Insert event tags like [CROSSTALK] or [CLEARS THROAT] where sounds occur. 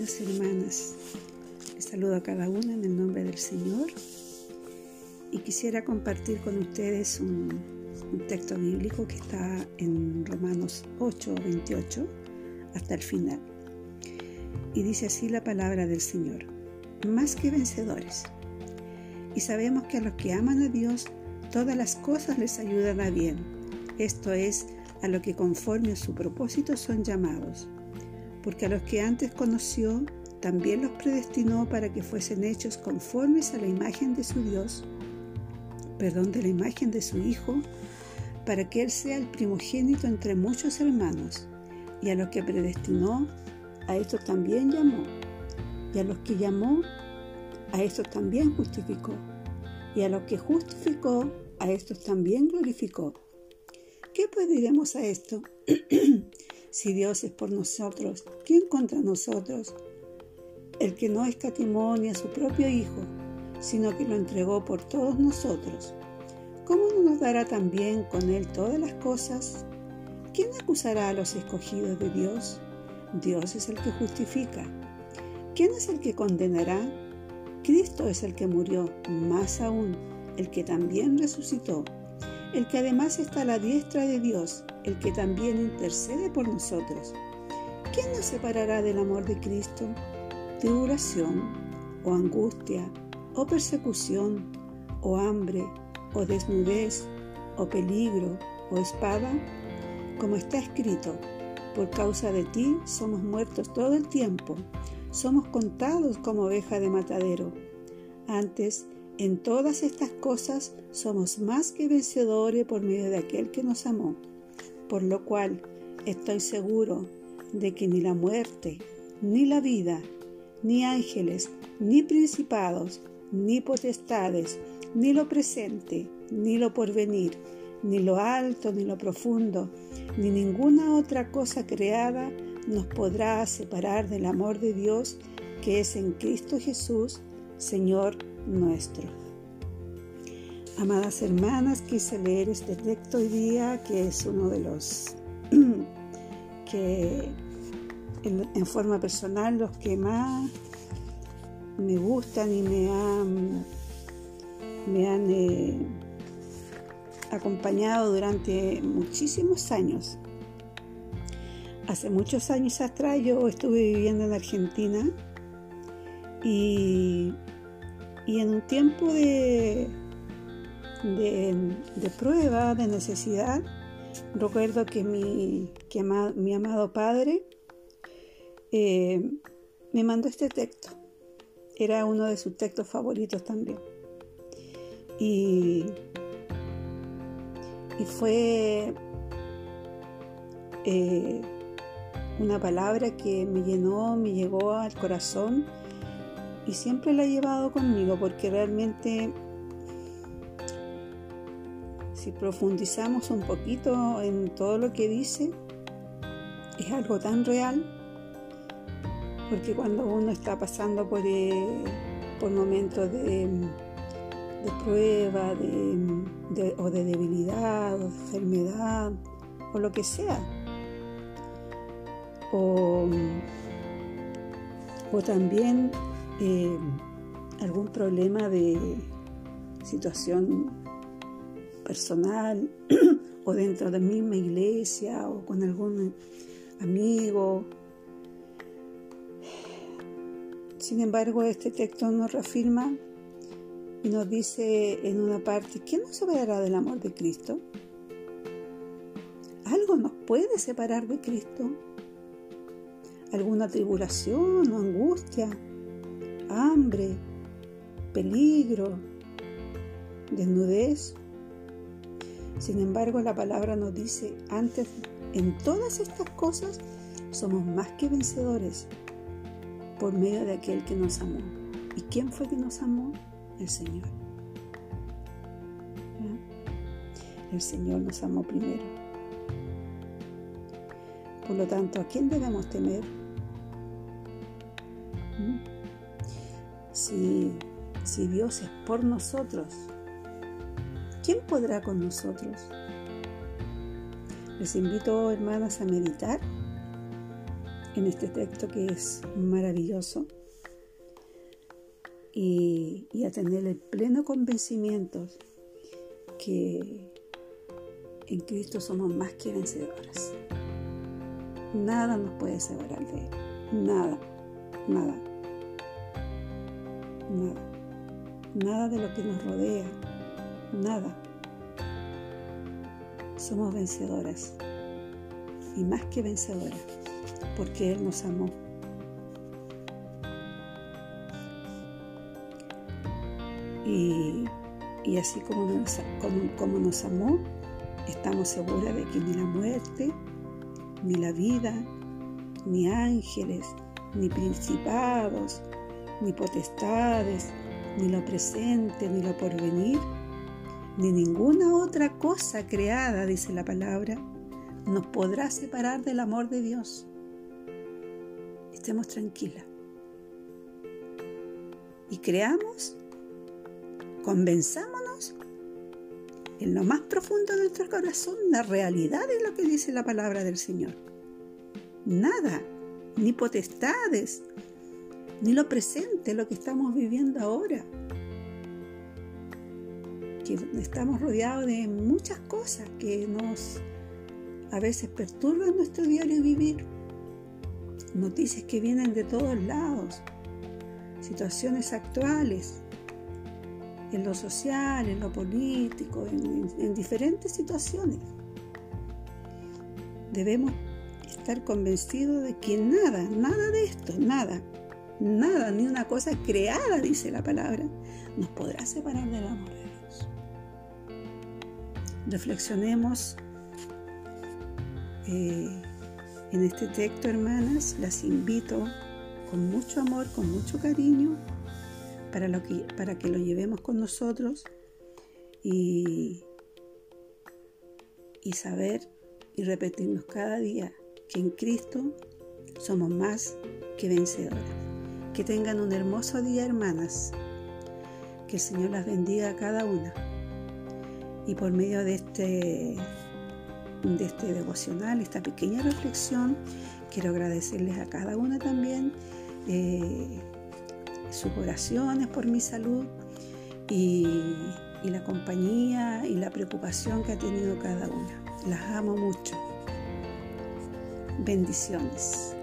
hermanas. Les saludo a cada una en el nombre del Señor y quisiera compartir con ustedes un, un texto bíblico que está en Romanos 8, 28 hasta el final. Y dice así la palabra del Señor, más que vencedores. Y sabemos que a los que aman a Dios, todas las cosas les ayudan a bien. Esto es, a lo que conforme a su propósito son llamados porque a los que antes conoció, también los predestinó para que fuesen hechos conformes a la imagen de su Dios, perdón, de la imagen de su Hijo, para que Él sea el primogénito entre muchos hermanos. Y a los que predestinó, a estos también llamó. Y a los que llamó, a estos también justificó. Y a los que justificó, a estos también glorificó. ¿Qué pues diremos a esto? [CLEARS THROAT] Si Dios es por nosotros, ¿quién contra nosotros? El que no escatimó ni a su propio Hijo, sino que lo entregó por todos nosotros. ¿Cómo no nos dará también con Él todas las cosas? ¿Quién acusará a los escogidos de Dios? Dios es el que justifica. ¿Quién es el que condenará? Cristo es el que murió, más aún, el que también resucitó, el que además está a la diestra de Dios el que también intercede por nosotros. ¿Quién nos separará del amor de Cristo? ¿Tribulación o angustia o persecución o hambre o desnudez o peligro o espada? Como está escrito, por causa de ti somos muertos todo el tiempo, somos contados como oveja de matadero. Antes, en todas estas cosas somos más que vencedores por medio de aquel que nos amó. Por lo cual estoy seguro de que ni la muerte, ni la vida, ni ángeles, ni principados, ni potestades, ni lo presente, ni lo porvenir, ni lo alto, ni lo profundo, ni ninguna otra cosa creada nos podrá separar del amor de Dios que es en Cristo Jesús, Señor nuestro. Amadas hermanas, quise leer este texto hoy día, que es uno de los [CLEARS THROAT] que en, forma personal los que más me gustan y me han, me han eh, acompañado durante muchísimos años. Hace muchos años atrás yo estuve viviendo en Argentina y, y en un tiempo de, de, prueba, de necesidad, recuerdo que mi, mi amado padre eh, me mandó este texto. Era uno de sus textos favoritos también. Y, y fue eh, una palabra que me llenó, me llegó al corazón y siempre la he llevado conmigo porque realmente si profundizamos un poquito en todo lo que dice, es algo tan real, porque cuando uno está pasando por, eh, por momentos de, prueba o de debilidad o de enfermedad o lo que sea, o, también eh, algún problema de situación personal [CLEARS THROAT] o dentro de la misma iglesia o con algún amigo. Sin embargo, este texto nos reafirma y nos dice en una parte, ¿quién nos separará del amor de Cristo? ¿Algo nos puede separar de Cristo? ¿Alguna tribulación o angustia? ¿Hambre? ¿Peligro? ¿Desnudez? Sin embargo, la palabra nos dice, antes, en todas estas cosas, somos más que vencedores por medio de aquel que nos amó. ¿Y quién fue que nos amó? El Señor. El Señor nos amó primero. Por lo tanto, ¿a quién debemos temer? Si, Dios es por nosotros, ¿quién podrá con nosotros? Les invito, hermanas, a meditar en este texto que es maravilloso y, y a tener el pleno convencimiento que en Cristo somos más que vencedoras. Nada nos puede separar de Él. Nada, nada, nada. Nada de lo que nos rodea. Nada. Somos vencedoras. Y más que vencedoras. Porque Él nos amó. Y, y así como nos, como, como nos amó, estamos seguras de que ni la muerte, ni la vida, ni ángeles, ni principados, ni potestades, ni lo presente, ni lo porvenir, ni ninguna otra cosa creada, dice la palabra, nos podrá separar del amor de Dios. Estemos tranquilas. Y creamos, convenzámonos en lo más profundo de nuestro corazón la realidad de lo que dice la palabra del Señor. Nada, ni potestades, ni lo presente, lo que estamos viviendo ahora. Que estamos rodeados de muchas cosas que nos a veces perturban nuestro diario vivir. Noticias que vienen de todos lados, situaciones actuales, en lo social, en lo político, en, en diferentes situaciones. Debemos estar convencidos de que nada, nada de esto, nada, nada, ni una cosa creada, dice la palabra, nos podrá separar del amor de Dios. Reflexionemos eh, en este texto, hermanas, las invito con mucho amor, con mucho cariño, para, lo que, para que lo llevemos con nosotros y, y saber y repetirnos cada día que en Cristo somos más que vencedoras. Que tengan un hermoso día, hermanas. Que el Señor las bendiga a cada una. Y por medio de este, de este devocional, esta pequeña reflexión, quiero agradecerles a cada una también eh, sus oraciones por mi salud y, y la compañía y la preocupación que ha tenido cada una. Las amo mucho. Bendiciones.